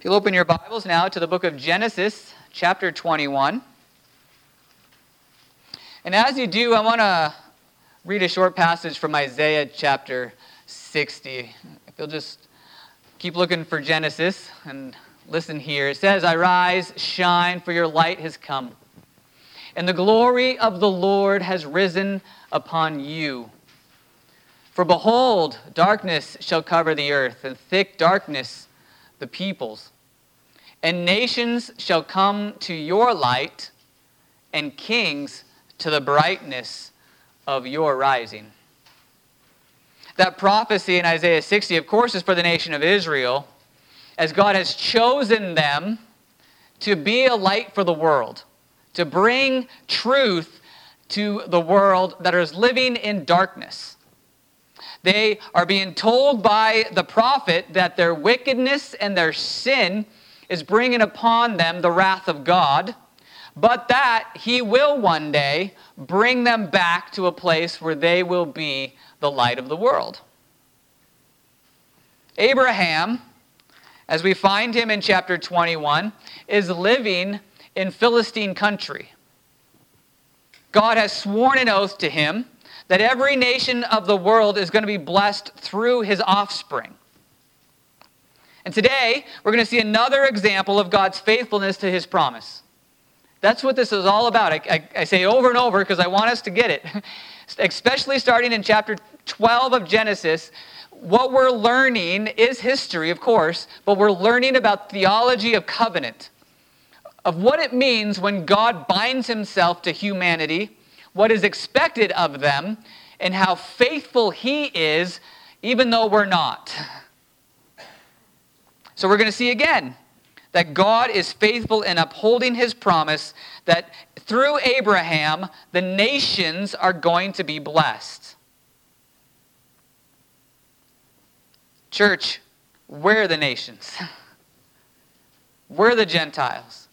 If you'll open your Bibles now to the book of Genesis, chapter 21. And as you do, I want to read a short passage from Isaiah chapter 60. If you'll just keep looking for Genesis and listen here. It says, Arise, shine, for your light has come, and the glory of the Lord has risen upon you. For behold, darkness shall cover the earth, and thick darkness the peoples. And nations shall come to your light, and kings to the brightness of your rising. That prophecy in Isaiah 60, of course, is for the nation of Israel, as God has chosen them to be a light for the world, to bring truth to the world that is living in darkness. They are being told by the prophet that their wickedness and their sin is bringing upon them the wrath of God, but that he will one day bring them back to a place where they will be the light of the world. Abraham, as we find him in chapter 21, is living in Philistine country. God has sworn an oath to him that every nation of the world is going to be blessed through his offspring. And today, we're going to see another example of God's faithfulness to his promise. That's what this is all about. I, I, I say over and over because I want us to get it. Especially starting in chapter 12 of Genesis, what we're learning is history, of course, but we're learning about theology of covenant, of what it means when God binds himself to humanity what is expected of them, and how faithful He is, even though we're not. So we're going to see again that God is faithful in upholding His promise that through Abraham, the nations are going to be blessed. Church, we're the nations. We're the Gentiles.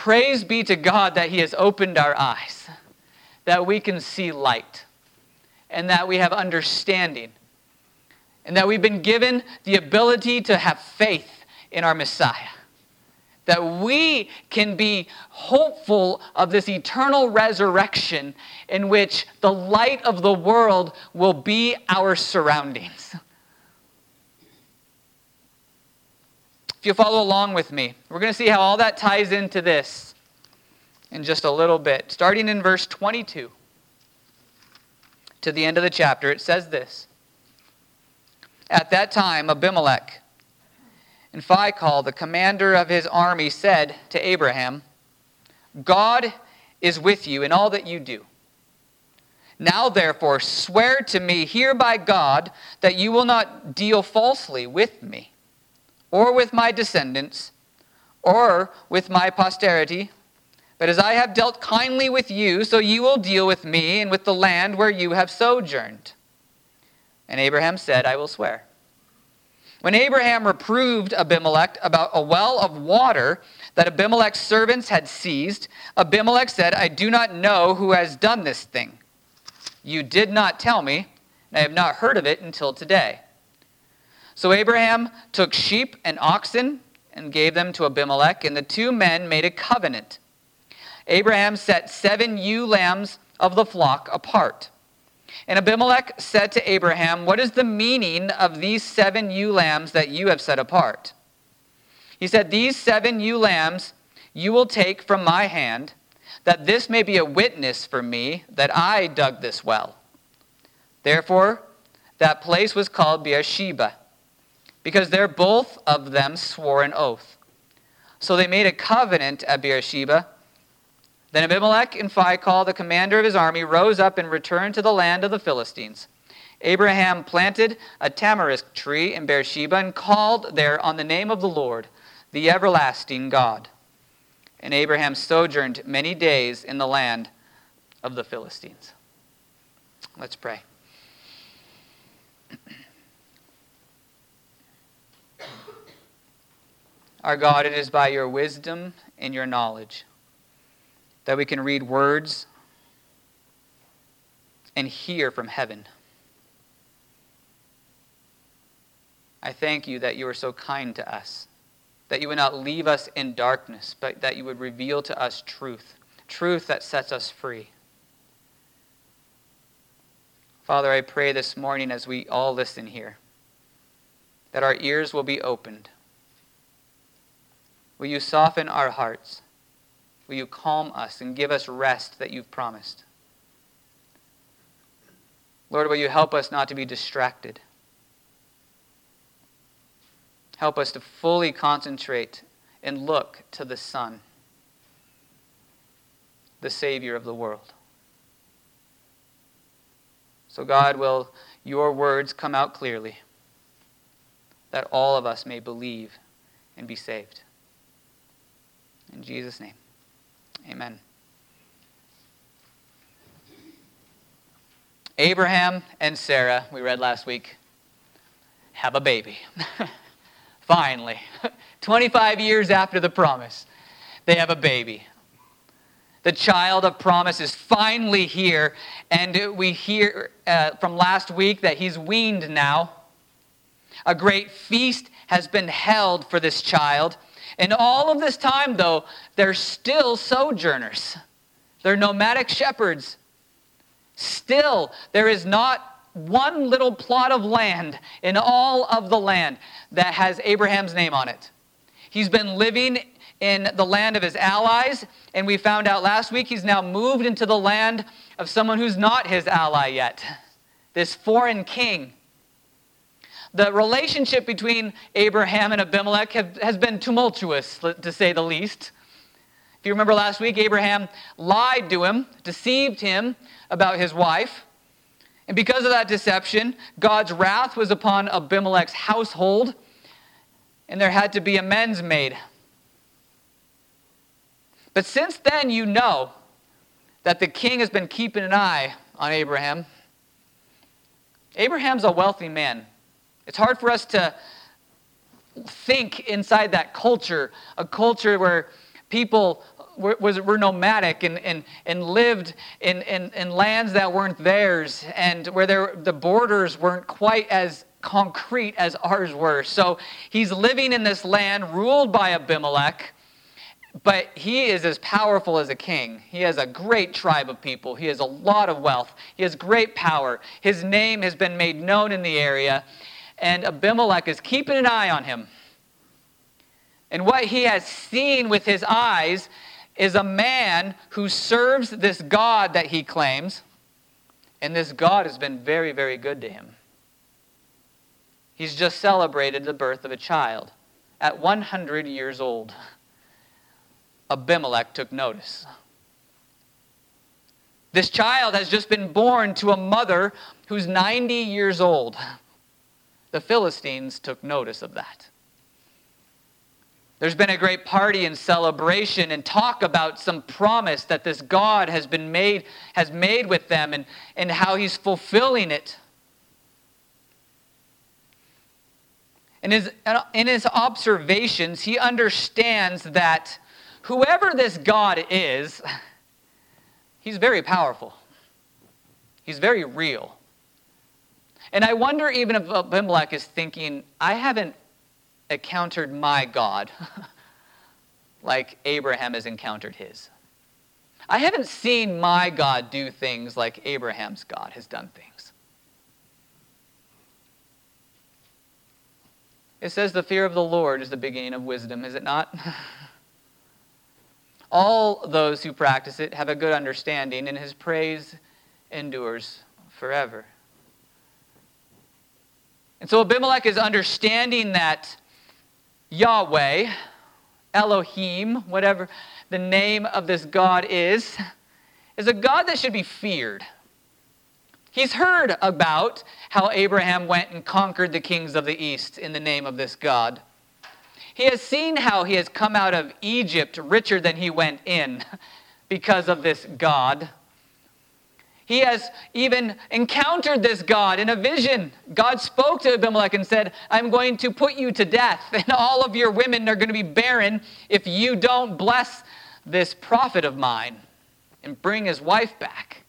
Praise be to God that He has opened our eyes, that we can see light, and that we have understanding, and that we've been given the ability to have faith in our Messiah. That we can be hopeful of this eternal resurrection in which the light of the world will be our surroundings. If you follow along with me, we're going to see how all that ties into this in just a little bit. Starting in verse 22 to the end of the chapter, it says this At that time, Abimelech and Phicol, the commander of his army, said to Abraham, God is with you in all that you do. Now, therefore, swear to me here by God that you will not deal falsely with me or with my descendants, or with my posterity. But as I have dealt kindly with you, so you will deal with me and with the land where you have sojourned. And Abraham said, I will swear. When Abraham reproved Abimelech about a well of water that Abimelech's servants had seized, Abimelech said, I do not know who has done this thing. You did not tell me, and I have not heard of it until today. So Abraham took sheep and oxen and gave them to Abimelech, and the two men made a covenant. Abraham set seven ewe lambs of the flock apart. And Abimelech said to Abraham, What is the meaning of these seven ewe lambs that you have set apart? He said, These seven ewe lambs you will take from my hand, that this may be a witness for me that I dug this well. Therefore, that place was called Beersheba because they're both of them swore an oath. So they made a covenant at Beersheba. Then Abimelech and Phicol, the commander of his army, rose up and returned to the land of the Philistines. Abraham planted a tamarisk tree in Beersheba and called there on the name of the Lord, the everlasting God. And Abraham sojourned many days in the land of the Philistines. Let's pray. Our God, it is by your wisdom and your knowledge that we can read words and hear from heaven. I thank you that you are so kind to us, that you would not leave us in darkness, but that you would reveal to us truth, truth that sets us free. Father, I pray this morning as we all listen here that our ears will be opened. Will you soften our hearts? Will you calm us and give us rest that you've promised? Lord, will you help us not to be distracted? Help us to fully concentrate and look to the Son, the Savior of the world. So, God, will your words come out clearly that all of us may believe and be saved. In Jesus' name, amen. Abraham and Sarah, we read last week, have a baby. Finally, 25 years after the promise, they have a baby. The child of promise is finally here, and we hear uh, from last week that he's weaned now. A great feast has been held for this child. And all of this time, though, they're still sojourners. They're nomadic shepherds. Still, there is not one little plot of land in all of the land that has Abraham's name on it. He's been living in the land of his allies, and we found out last week he's now moved into the land of someone who's not his ally yet this foreign king. The relationship between Abraham and Abimelech have, has been tumultuous, to say the least. If you remember last week, Abraham lied to him, deceived him about his wife. And because of that deception, God's wrath was upon Abimelech's household, and there had to be amends made. But since then, you know that the king has been keeping an eye on Abraham. Abraham's a wealthy man. It's hard for us to think inside that culture, a culture where people were, was, were nomadic and, and, and lived in, in, in lands that weren't theirs and where there, the borders weren't quite as concrete as ours were. So he's living in this land ruled by Abimelech but he is as powerful as a king. He has a great tribe of people. He has a lot of wealth. He has great power. His name has been made known in the area, and Abimelech is keeping an eye on him. And what he has seen with his eyes is a man who serves this God that he claims, and this God has been very, very good to him. He's just celebrated the birth of a child at 100 years old. Abimelech took notice. This child has just been born to a mother who's 90 years old. The Philistines took notice of that. There's been a great party and celebration and talk about some promise that this God has been made, has made with them and, and how he's fulfilling it. In his, in his observations, he understands that whoever this God is, he's very powerful. He's very real. And I wonder even if Abimelech is thinking, I haven't encountered my God like Abraham has encountered his. I haven't seen my God do things like Abraham's God has done things. It says the fear of the Lord is the beginning of wisdom, is it not? All those who practice it have a good understanding, and his praise endures forever. And so Abimelech is understanding that Yahweh, Elohim, whatever the name of this God is, is a God that should be feared. He's heard about how Abraham went and conquered the kings of the east in the name of this God. He has seen how he has come out of Egypt richer than he went in because of this God. He has even encountered this God in a vision. God spoke to Abimelech and said, I'm going to put you to death, and all of your women are going to be barren if you don't bless this prophet of mine and bring his wife back.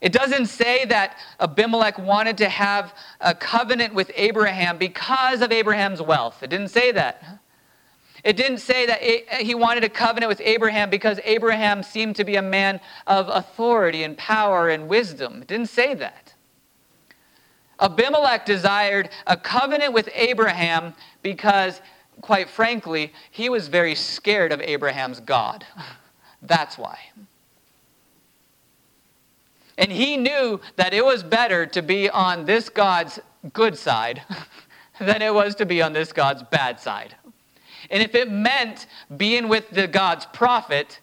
It doesn't say that Abimelech wanted to have a covenant with Abraham because of Abraham's wealth. It didn't say that. It didn't say that uh, he wanted a covenant with Abraham because Abraham seemed to be a man of authority and power and wisdom. It didn't say that. Abimelech desired a covenant with Abraham because, quite frankly, he was very scared of Abraham's God. That's why. And he knew that it was better to be on this God's good side than it was to be on this God's bad side. And if it meant being with the God's prophet,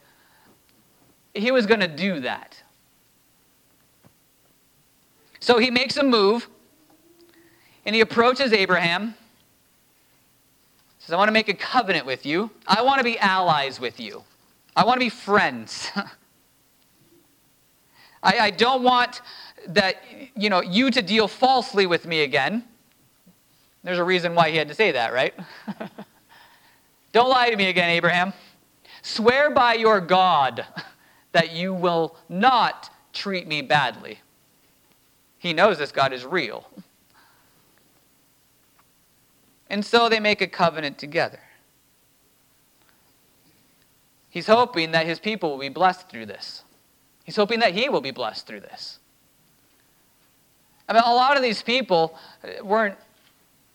he was going to do that. So he makes a move and he approaches Abraham. Says, I want to make a covenant with you. I want to be allies with you. I want to be friends. I, I don't want that you know you to deal falsely with me again. There's a reason why he had to say that, right? don't lie to me again, Abraham. Swear by your God that you will not treat me badly. He knows this God is real. And so they make a covenant together. He's hoping that his people will be blessed through this. He's hoping that he will be blessed through this. I mean, a lot of these people weren't,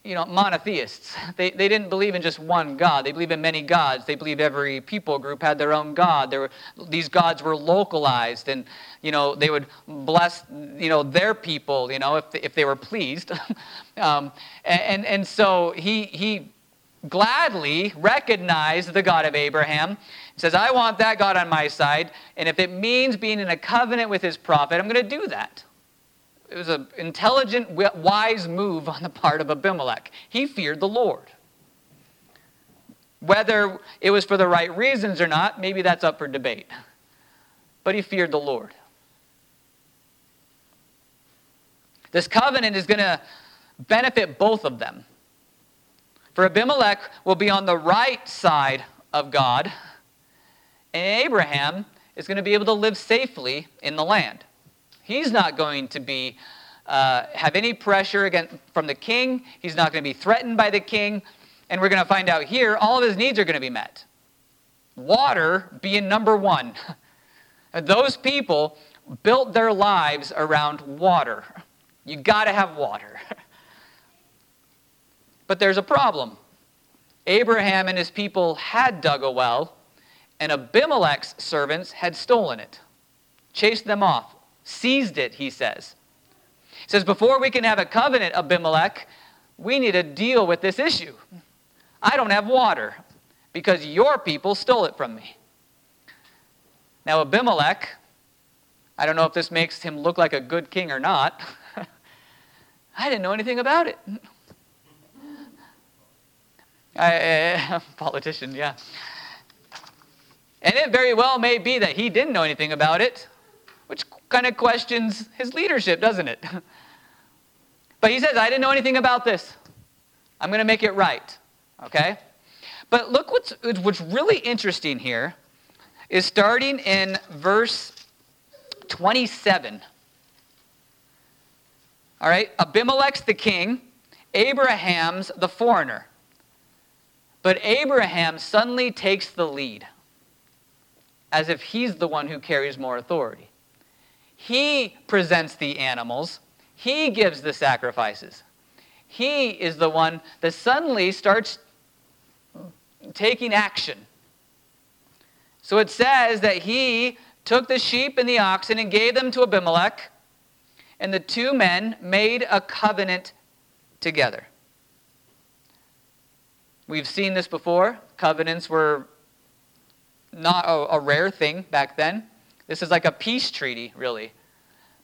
you know, monotheists. They, they didn't believe in just one God. They believed in many gods. They believed every people group had their own God. There were, these gods were localized, and, you know, they would bless, you know, their people, you know, if they, if they were pleased. um, and, and so he, he gladly recognized the God of Abraham He says, I want that God on my side, and if it means being in a covenant with his prophet, I'm going to do that. It was an intelligent, wise move on the part of Abimelech. He feared the Lord. Whether it was for the right reasons or not, maybe that's up for debate. But he feared the Lord. This covenant is going to benefit both of them. For Abimelech will be on the right side of God, and Abraham is going to be able to live safely in the land. He's not going to be uh, have any pressure again from the king. He's not going to be threatened by the king. And we're going to find out here all of his needs are going to be met. Water being number one. Those people built their lives around water. You got to have water. but there's a problem. Abraham and his people had dug a well, and Abimelech's servants had stolen it, chased them off, seized it, he says. He says, Before we can have a covenant, Abimelech, we need to deal with this issue. I don't have water because your people stole it from me. Now, Abimelech, I don't know if this makes him look like a good king or not. I didn't know anything about it. I, uh, politician, yeah. And it very well may be that he didn't know anything about it, which kind of questions his leadership, doesn't it? But he says, I didn't know anything about this. I'm going to make it right. Okay? But look what's, what's really interesting here is starting in verse 27. All right? Abimelech's the king, Abraham's the foreigner. But Abraham suddenly takes the lead as if he's the one who carries more authority. He presents the animals, he gives the sacrifices. He is the one that suddenly starts taking action. So it says that he took the sheep and the oxen and gave them to Abimelech, and the two men made a covenant together. We've seen this before. Covenants were not a, a rare thing back then. This is like a peace treaty, really.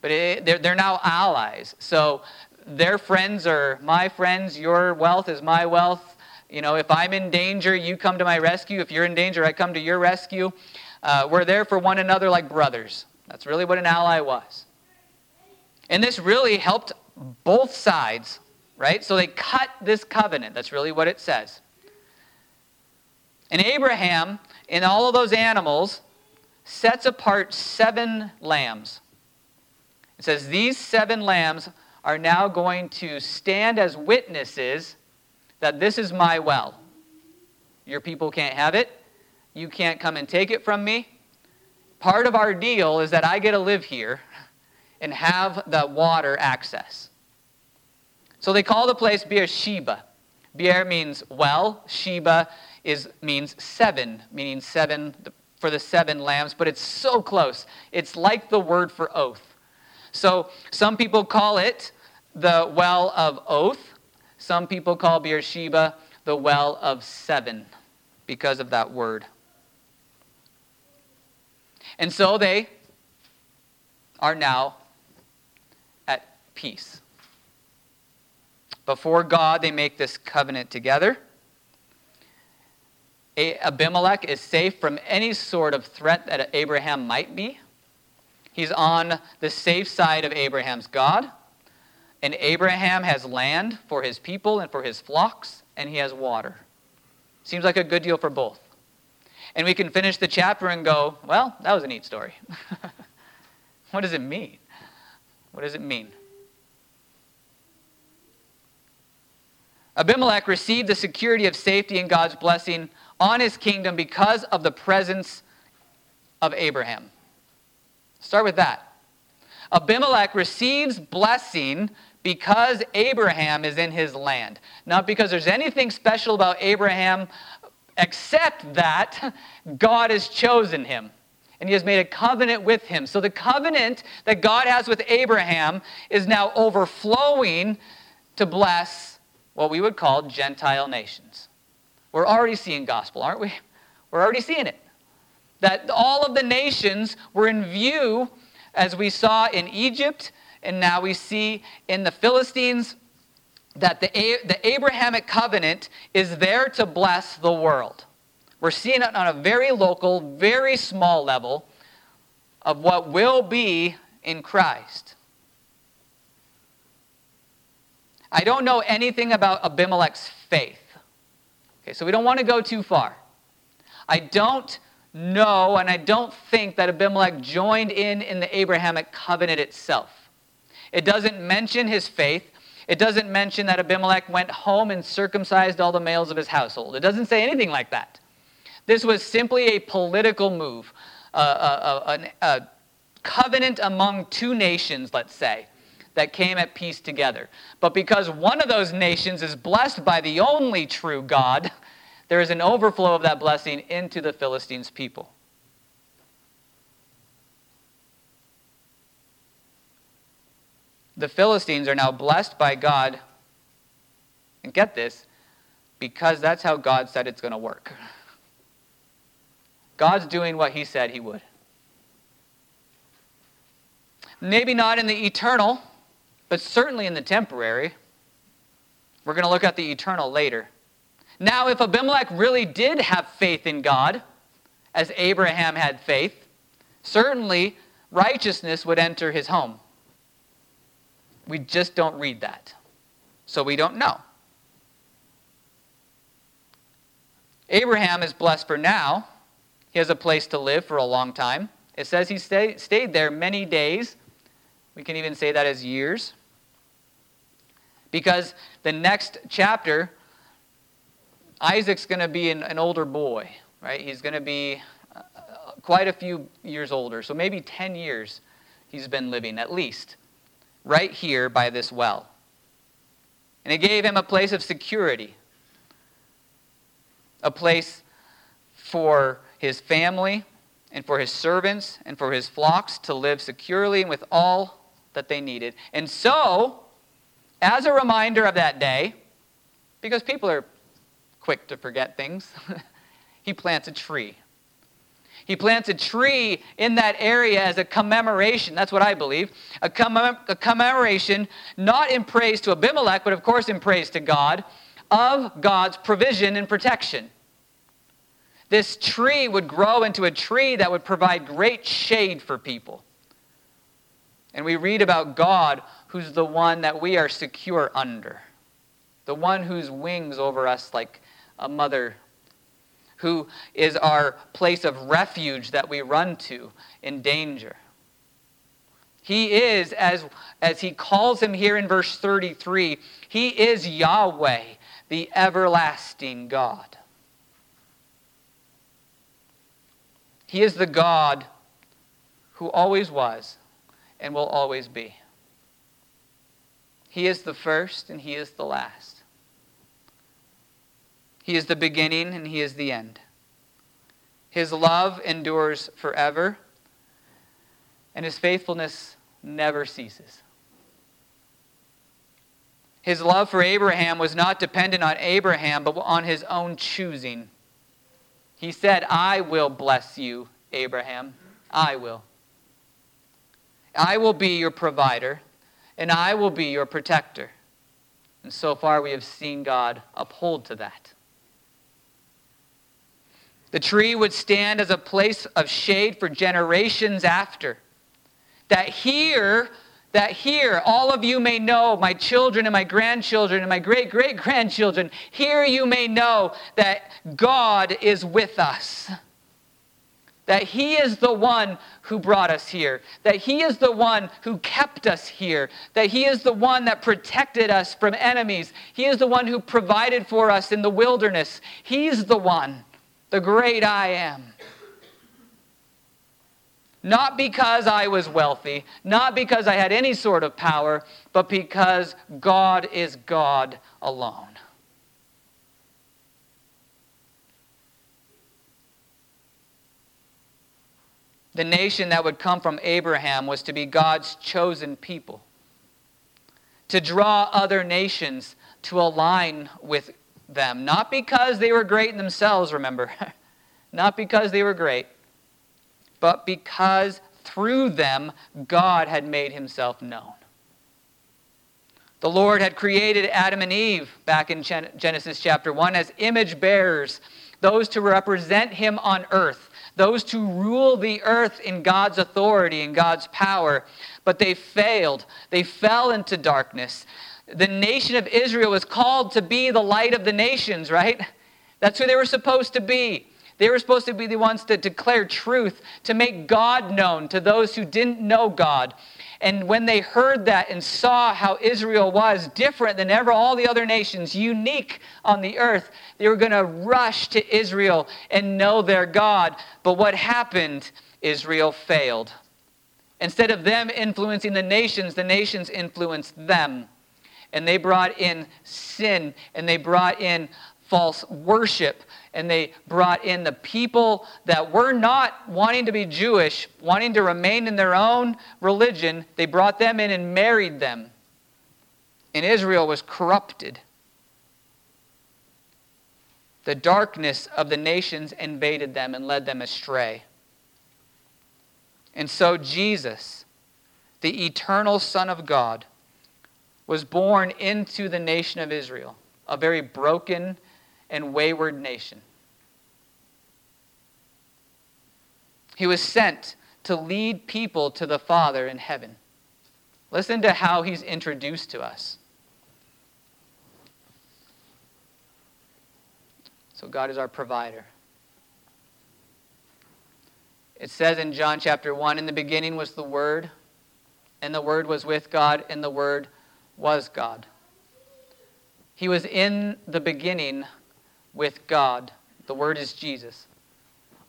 But it, they're, they're now allies. So their friends are my friends. Your wealth is my wealth. You know, if I'm in danger, you come to my rescue. If you're in danger, I come to your rescue. Uh, we're there for one another like brothers. That's really what an ally was. And this really helped both sides, right? So they cut this covenant. That's really what it says. And Abraham in all of those animals sets apart seven lambs. It says, These seven lambs are now going to stand as witnesses that this is my well. Your people can't have it. You can't come and take it from me. Part of our deal is that I get to live here and have the water access. So they call the place Beersheba. Beer means well, Sheba is means seven, meaning seven for the seven lambs, but it's so close. It's like the word for oath. So some people call it the well of oath. Some people call Beersheba the well of seven because of that word. And so they are now at peace. Before God, they make this covenant together. Abimelech is safe from any sort of threat that Abraham might be. He's on the safe side of Abraham's God. And Abraham has land for his people and for his flocks, and he has water. Seems like a good deal for both. And we can finish the chapter and go, well, that was a neat story. what does it mean? What does it mean? Abimelech received the security of safety and God's blessing on his kingdom because of the presence of Abraham. Start with that. Abimelech receives blessing because Abraham is in his land. Not because there's anything special about Abraham, except that God has chosen him and he has made a covenant with him. So the covenant that God has with Abraham is now overflowing to bless what we would call Gentile nations. We're already seeing gospel, aren't we? We're already seeing it. That all of the nations were in view, as we saw in Egypt, and now we see in the Philistines, that the, the Abrahamic covenant is there to bless the world. We're seeing it on a very local, very small level of what will be in Christ. I don't know anything about Abimelech's faith. Okay, so we don't want to go too far. I don't know and I don't think that Abimelech joined in in the Abrahamic covenant itself. It doesn't mention his faith. It doesn't mention that Abimelech went home and circumcised all the males of his household. It doesn't say anything like that. This was simply a political move, a, a, a, a covenant among two nations, let's say, that came at peace together. But because one of those nations is blessed by the only true God, there is an overflow of that blessing into the Philistines' people. The Philistines are now blessed by God. And get this, because that's how God said it's going to work. God's doing what he said he would. Maybe not in the eternal, but certainly in the temporary. We're going to look at the eternal later. Now, if Abimelech really did have faith in God, as Abraham had faith, certainly righteousness would enter his home. We just don't read that. So we don't know. Abraham is blessed for now. He has a place to live for a long time. It says he stay, stayed there many days. We can even say that as years. Because the next chapter, Isaac's going to be an, an, older boy, right? He's going to be uh, quite a few years older. So maybe 10 years he's been living, at least, right here by this well. And it gave him a place of security, a place for his family and for his servants and for his flocks to live securely and with all that they needed. And so, as a reminder of that day, because people are quick to forget things, he plants a tree. He plants a tree in that area as a commemoration. That's what I believe. A, a, commemoration, not in praise to Abimelech, but of course in praise to God, of God's provision and protection. This tree would grow into a tree that would provide great shade for people. And we read about God who's the one that we are secure under, the one whose wings over us like a mother, who is our place of refuge that we run to in danger. He is, as, as he calls him here in verse 33, he is Yahweh, the everlasting God. He is the God who always was and will always be. He is the first and he is the last. He is the beginning and he is the end. His love endures forever and his faithfulness never ceases. His love for Abraham was not dependent on Abraham, but on his own choosing. He said, I will bless you, Abraham. I will. I will be your provider, and I will be your protector. And so far, we have seen God uphold to that. The tree would stand as a place of shade for generations after that here, that here, all of you may know, my children and my grandchildren and my great great grandchildren, here you may know that God is with us. That He is the one who brought us here. That He is the one who kept us here. That He is the one that protected us from enemies. He is the one who provided for us in the wilderness. He's the one, the great I am. Not because I was wealthy, not because I had any sort of power, but because God is God alone. The nation that would come from Abraham was to be God's chosen people, to draw other nations to align with them, not because they were great in themselves, remember, not because they were great, but because through them God had made himself known. The Lord had created Adam and Eve back in Genesis chapter 1 as image bearers, those to represent him on earth, those to rule the earth in God's authority and God's power. But they failed. They fell into darkness. The nation of Israel was called to be the light of the nations, right? That's who they were supposed to be. They were supposed to be the ones to declare truth, to make God known to those who didn't know God. And when they heard that and saw how Israel was different than ever all the other nations, unique on the earth, they were going to rush to Israel and know their God. But what happened? Israel failed. Instead of them influencing the nations, the nations influenced them. And they brought in sin and they brought in false worship and they brought in the people that were not wanting to be Jewish, wanting to remain in their own religion. They brought them in and married them. And Israel was corrupted. The darkness of the nations invaded them and led them astray. And so Jesus, the eternal Son of God, was born into the nation of Israel, a very broken and wayward nation. He was sent to lead people to the Father in heaven. Listen to how he's introduced to us. So, God is our provider. It says in John chapter 1 In the beginning was the Word, and the Word was with God, and the Word was God. He was in the beginning with God. The Word is Jesus.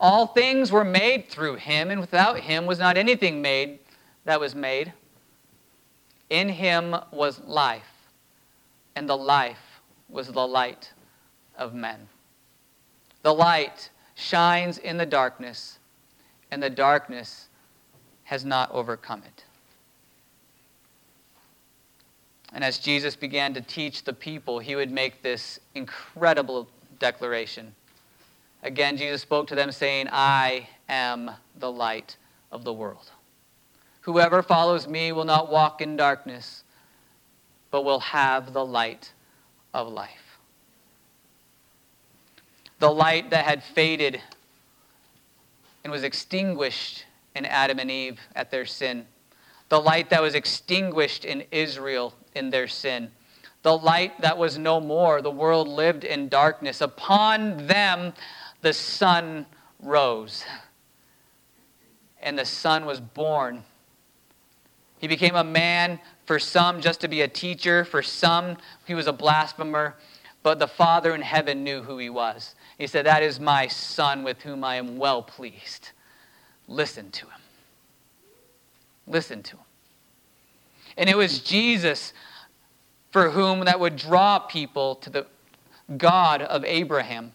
All things were made through him, and without him was not anything made that was made. In him was life, and the life was the light of men. The light shines in the darkness, and the darkness has not overcome it. And as Jesus began to teach the people, he would make this incredible declaration. Again, Jesus spoke to them, saying, I am the light of the world. Whoever follows me will not walk in darkness, but will have the light of life. The light that had faded and was extinguished in Adam and Eve at their sin. The light that was extinguished in Israel in their sin the light that was no more. The world lived in darkness. Upon them the sun rose. And the Son was born. He became a man for some just to be a teacher, for some he was a blasphemer, but the Father in heaven knew who he was. He said, That is my son with whom I am well pleased. Listen to him. Listen to him. And it was Jesus for whom that would draw people to the God of Abraham.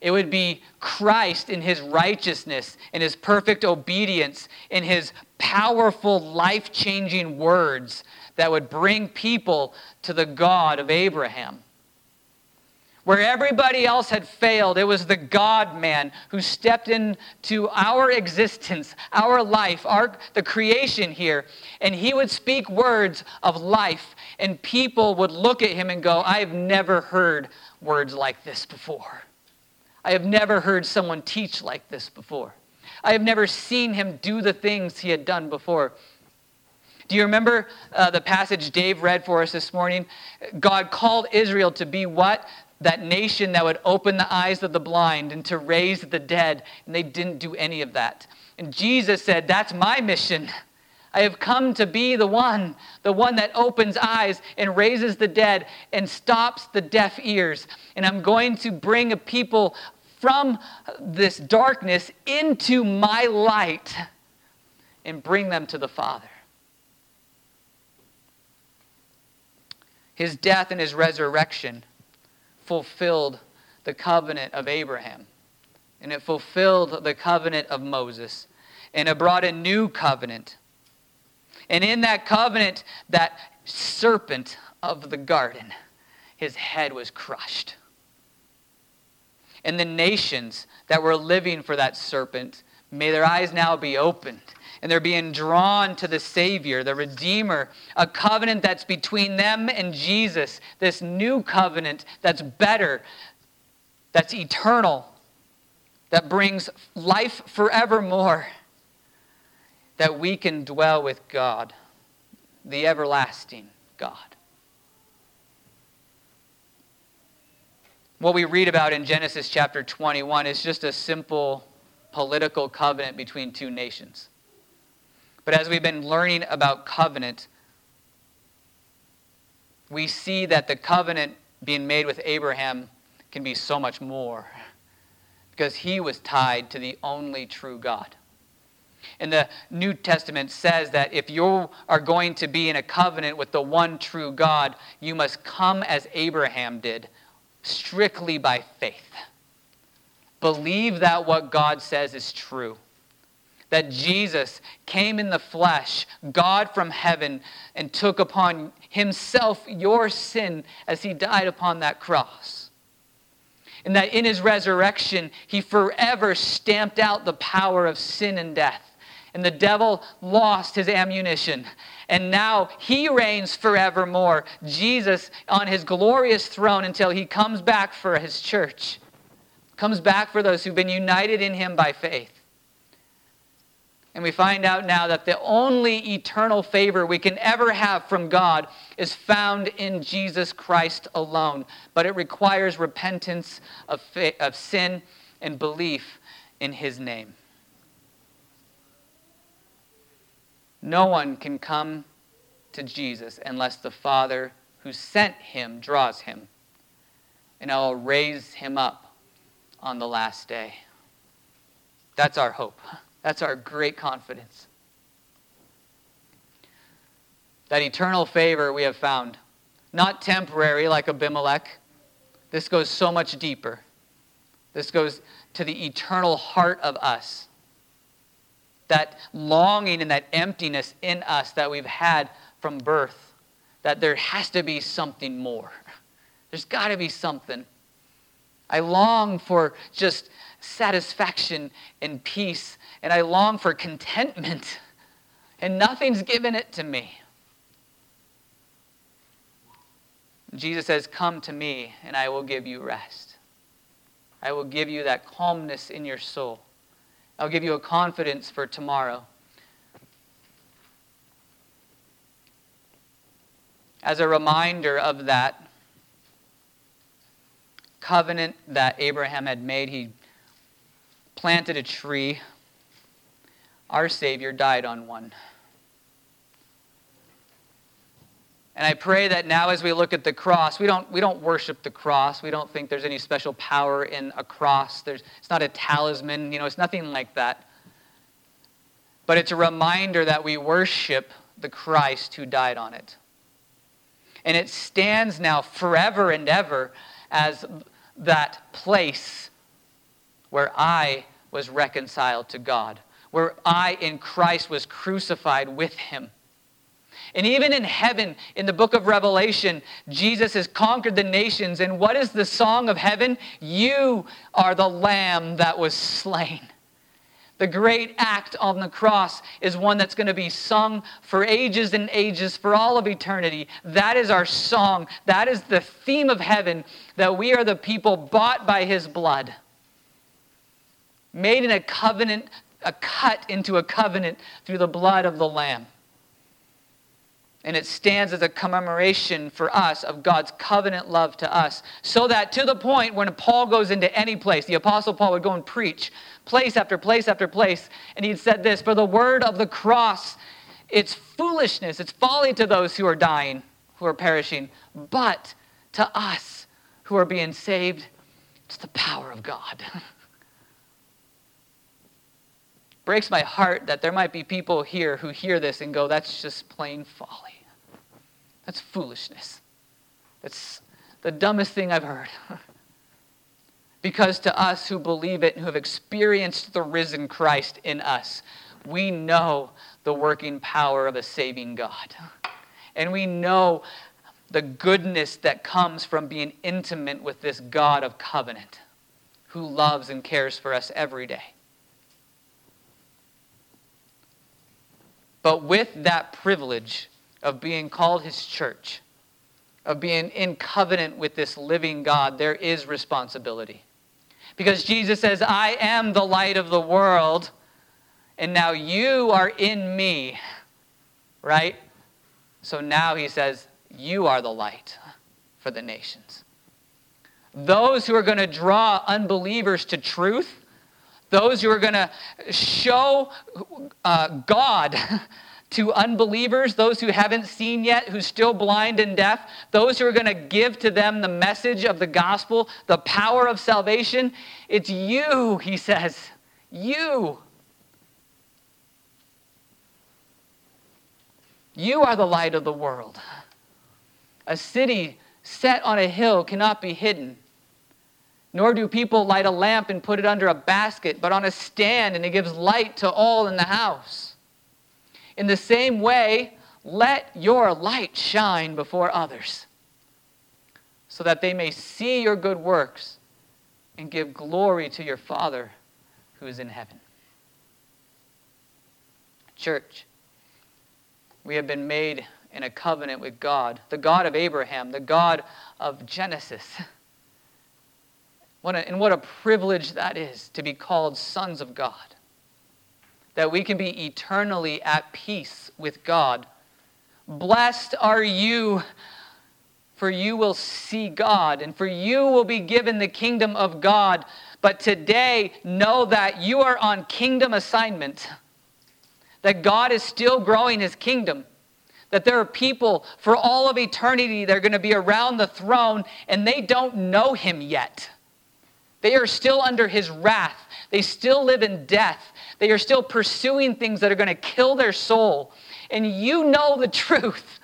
It would be Christ in his righteousness, in his perfect obedience, in his powerful, life changing words that would bring people to the God of Abraham. Where everybody else had failed, it was the God man who stepped into our existence, our life, our, the creation here, and he would speak words of life, and people would look at him and go, I have never heard words like this before. I have never heard someone teach like this before. I have never seen him do the things he had done before. Do you remember uh, the passage Dave read for us this morning? God called Israel to be what? That nation that would open the eyes of the blind and to raise the dead, and they didn't do any of that. And Jesus said, That's my mission. I have come to be the one, the one that opens eyes and raises the dead and stops the deaf ears. And I'm going to bring a people from this darkness into my light and bring them to the Father. His death and his resurrection fulfilled the covenant of Abraham, and it fulfilled the covenant of Moses, and it brought a new covenant. And in that covenant, that serpent of the garden, his head was crushed. And the nations that were living for that serpent, may their eyes now be opened and they're being drawn to the Savior, the Redeemer, a covenant that's between them and Jesus, this new covenant that's better, that's eternal, that brings life forevermore, that we can dwell with God, the everlasting God. What we read about in Genesis chapter 21 is just a simple political covenant between two nations. But as we've been learning about covenant, we see that the covenant being made with Abraham can be so much more because he was tied to the only true God. And the New Testament says that if you are going to be in a covenant with the one true God, you must come as Abraham did, strictly by faith. Believe that what God says is true that Jesus came in the flesh, God from heaven, and took upon himself your sin as he died upon that cross. And that in his resurrection, he forever stamped out the power of sin and death. And the devil lost his ammunition. And now he reigns forevermore. Jesus on his glorious throne until he comes back for his church, comes back for those who've been united in him by faith. And we find out now that the only eternal favor we can ever have from God is found in Jesus Christ alone. But it requires repentance of, of sin and belief in his name. No one can come to Jesus unless the Father who sent him draws him. And I will raise him up on the last day. That's our hope. That's our great confidence. That eternal favor we have found, not temporary like Abimelech. This goes so much deeper. This goes to the eternal heart of us. That longing and that emptiness in us that we've had from birth, that there has to be something more. There's got to be something. I long for just satisfaction and peace and I long for contentment, and nothing's given it to me. Jesus says, Come to me, and I will give you rest. I will give you that calmness in your soul. I'll give you a confidence for tomorrow. As a reminder of that covenant that Abraham had made, he planted a tree our Savior died on one. And I pray that now as we look at the cross, we don't, we don't worship the cross. We don't think there's any special power in a cross. There's, it's not a talisman, you know, it's nothing like that. But it's a reminder that we worship the Christ who died on it. And it stands now forever and ever as that place where I was reconciled to God, where I in Christ was crucified with him. And even in heaven, in the book of Revelation, Jesus has conquered the nations. And what is the song of heaven? You are the lamb that was slain. The great act on the cross is one that's going to be sung for ages and ages, for all of eternity. That is our song. That is the theme of heaven that we are the people bought by his blood, made in a covenant, a cut into a covenant through the blood of the Lamb. And it stands as a commemoration for us of God's covenant love to us. So that to the point when Paul goes into any place, the Apostle Paul would go and preach place after place after place. And he'd said this For the word of the cross, it's foolishness, it's folly to those who are dying, who are perishing. But to us who are being saved, it's the power of God. breaks my heart that there might be people here who hear this and go, that's just plain folly. That's foolishness. That's the dumbest thing I've heard. because to us who believe it and who have experienced the risen Christ in us, we know the working power of a saving God. And we know the goodness that comes from being intimate with this God of covenant who loves and cares for us every day. But with that privilege of being called his church, of being in covenant with this living God, there is responsibility. Because Jesus says, I am the light of the world, and now you are in me, right? So now he says, You are the light for the nations. Those who are going to draw unbelievers to truth those who are going to show uh, God to unbelievers, those who haven't seen yet, who's still blind and deaf, those who are going to give to them the message of the gospel, the power of salvation. It's you, he says. You. You are the light of the world. A city set on a hill cannot be hidden. Nor do people light a lamp and put it under a basket, but on a stand, and it gives light to all in the house. In the same way, let your light shine before others, so that they may see your good works and give glory to your Father who is in heaven. Church, we have been made in a covenant with God, the God of Abraham, the God of Genesis. What a, and what a privilege that is to be called sons of God. That we can be eternally at peace with God. Blessed are you, for you will see God, and for you will be given the kingdom of God. But today, know that you are on kingdom assignment, that God is still growing his kingdom that there are people for all of eternity that are going to be around the throne and they don't know him yet. They are still under his wrath. They still live in death. They are still pursuing things that are going to kill their soul. And you know the truth.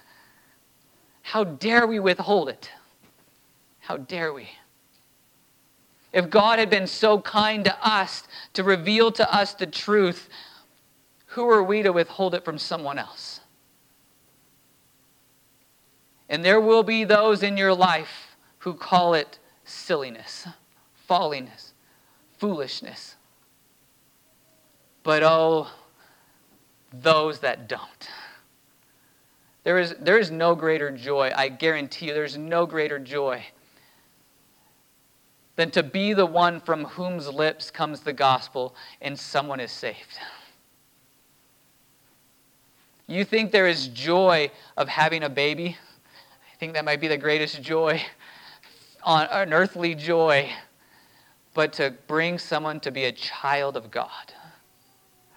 How dare we withhold it? How dare we? If God had been so kind to us to reveal to us the truth, who are we to withhold it from someone else? And there will be those in your life who call it silliness folliness, foolishness. But oh, those that don't. There is, there is no greater joy, I guarantee you, there's no greater joy than to be the one from whose lips comes the gospel and someone is saved. You think there is joy of having a baby? I think that might be the greatest joy, on, an earthly joy but to bring someone to be a child of God.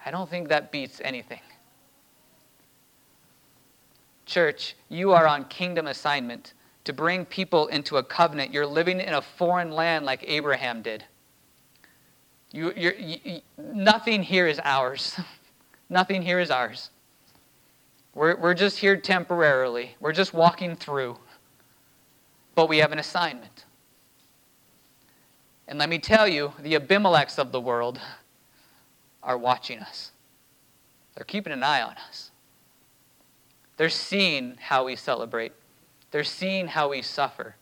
I don't think that beats anything. Church, you are on kingdom assignment to bring people into a covenant. You're living in a foreign land like Abraham did. You, you, nothing here is ours. nothing here is ours. We're, we're just here temporarily, we're just walking through. But we have an assignment. And let me tell you, the Abimelechs of the world are watching us. They're keeping an eye on us. They're seeing how we celebrate. They're seeing how we suffer.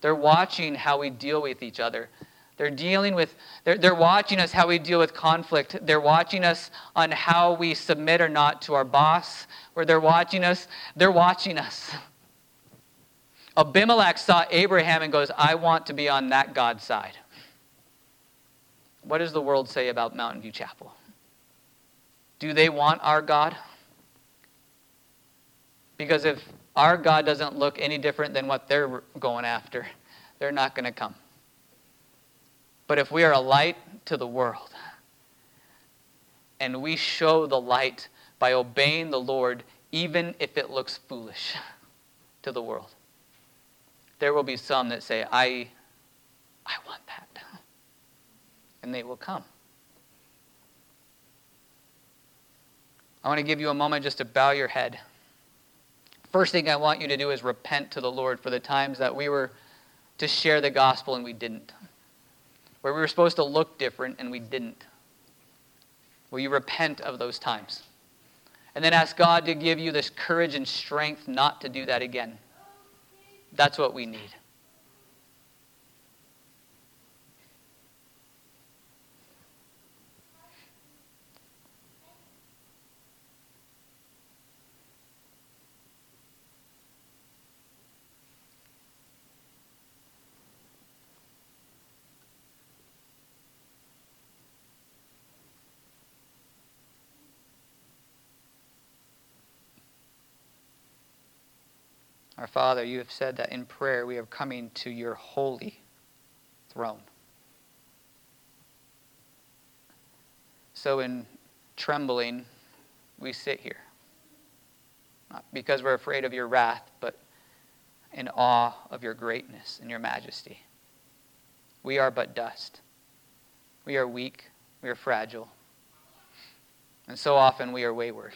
They're watching how we deal with each other. They're dealing with, they're, they're watching us how we deal with conflict. They're watching us on how we submit or not to our boss, or they're watching us, they're watching us. Abimelech saw Abraham and goes, I want to be on that God's side. What does the world say about Mountain View Chapel? Do they want our God? Because if our God doesn't look any different than what they're going after, they're not going to come. But if we are a light to the world, and we show the light by obeying the Lord, even if it looks foolish to the world, there will be some that say, I, I want. And they will come. I want to give you a moment just to bow your head. First thing I want you to do is repent to the Lord for the times that we were to share the gospel and we didn't. Where we were supposed to look different and we didn't. Will you repent of those times? And then ask God to give you this courage and strength not to do that again. That's what we need. Our Father, you have said that in prayer we are coming to your holy throne. So, in trembling, we sit here. Not because we're afraid of your wrath, but in awe of your greatness and your majesty. We are but dust. We are weak. We are fragile. And so often we are wayward.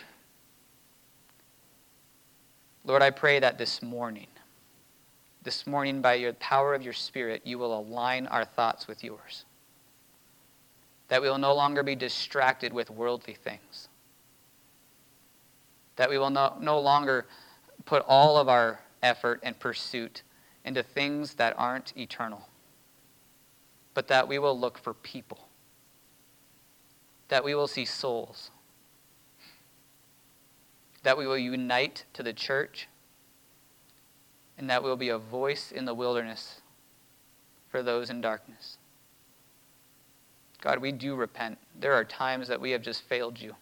Lord, I pray that this morning, this morning, by the power of your Spirit, you will align our thoughts with yours. That we will no longer be distracted with worldly things. That we will no, no longer put all of our effort and pursuit into things that aren't eternal, but that we will look for people. That we will see souls that we will unite to the church, and that we will be a voice in the wilderness for those in darkness. God, we do repent. There are times that we have just failed you.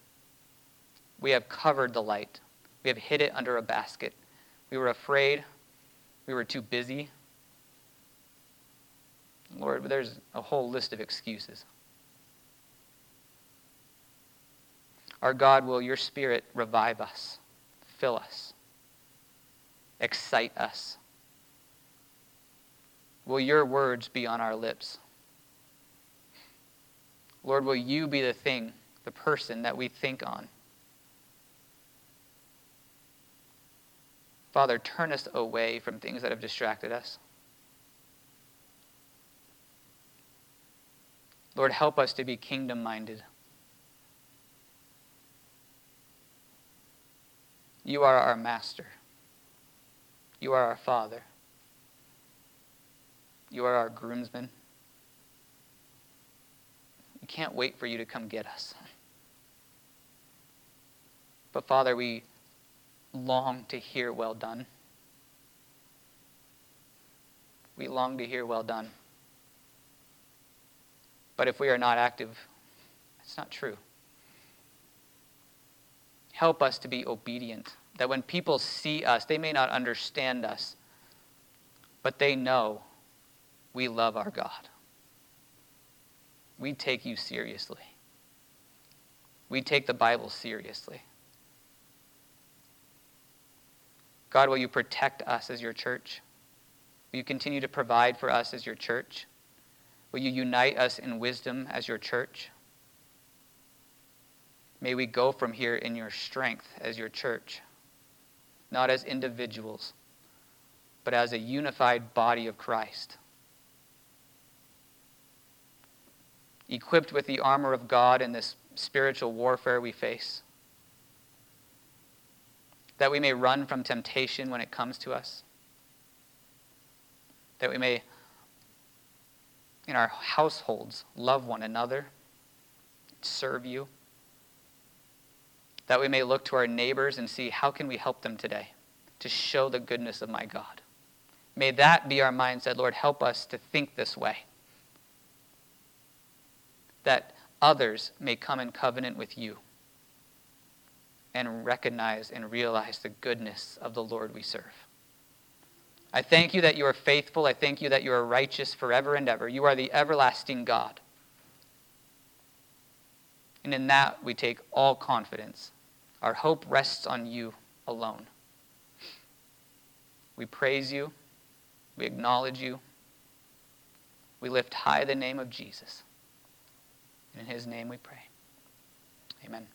We have covered the light, we have hid it under a basket. We were afraid, we were too busy. Lord, there's a whole list of excuses. Our God, will your Spirit revive us, fill us, excite us? Will your words be on our lips? Lord, will you be the thing, the person that we think on? Father, turn us away from things that have distracted us. Lord, help us to be kingdom minded. You are our master. You are our father. You are our groomsman. We can't wait for you to come get us. But Father, we long to hear well done. We long to hear well done. But if we are not active, it's not true. Help us to be obedient. That when people see us, they may not understand us, but they know we love our God. We take you seriously. We take the Bible seriously. God, will you protect us as your church? Will you continue to provide for us as your church? Will you unite us in wisdom as your church? May we go from here in your strength as your church, not as individuals, but as a unified body of Christ. Equipped with the armor of God in this spiritual warfare we face, that we may run from temptation when it comes to us, that we may, in our households, love one another, serve you that we may look to our neighbors and see how can we help them today to show the goodness of my God. May that be our mindset. Lord, help us to think this way. That others may come in covenant with you and recognize and realize the goodness of the Lord we serve. I thank you that you are faithful. I thank you that you are righteous forever and ever. You are the everlasting God. And in that we take all confidence our hope rests on you alone. We praise you. We acknowledge you. We lift high the name of Jesus. And In his name we pray. Amen.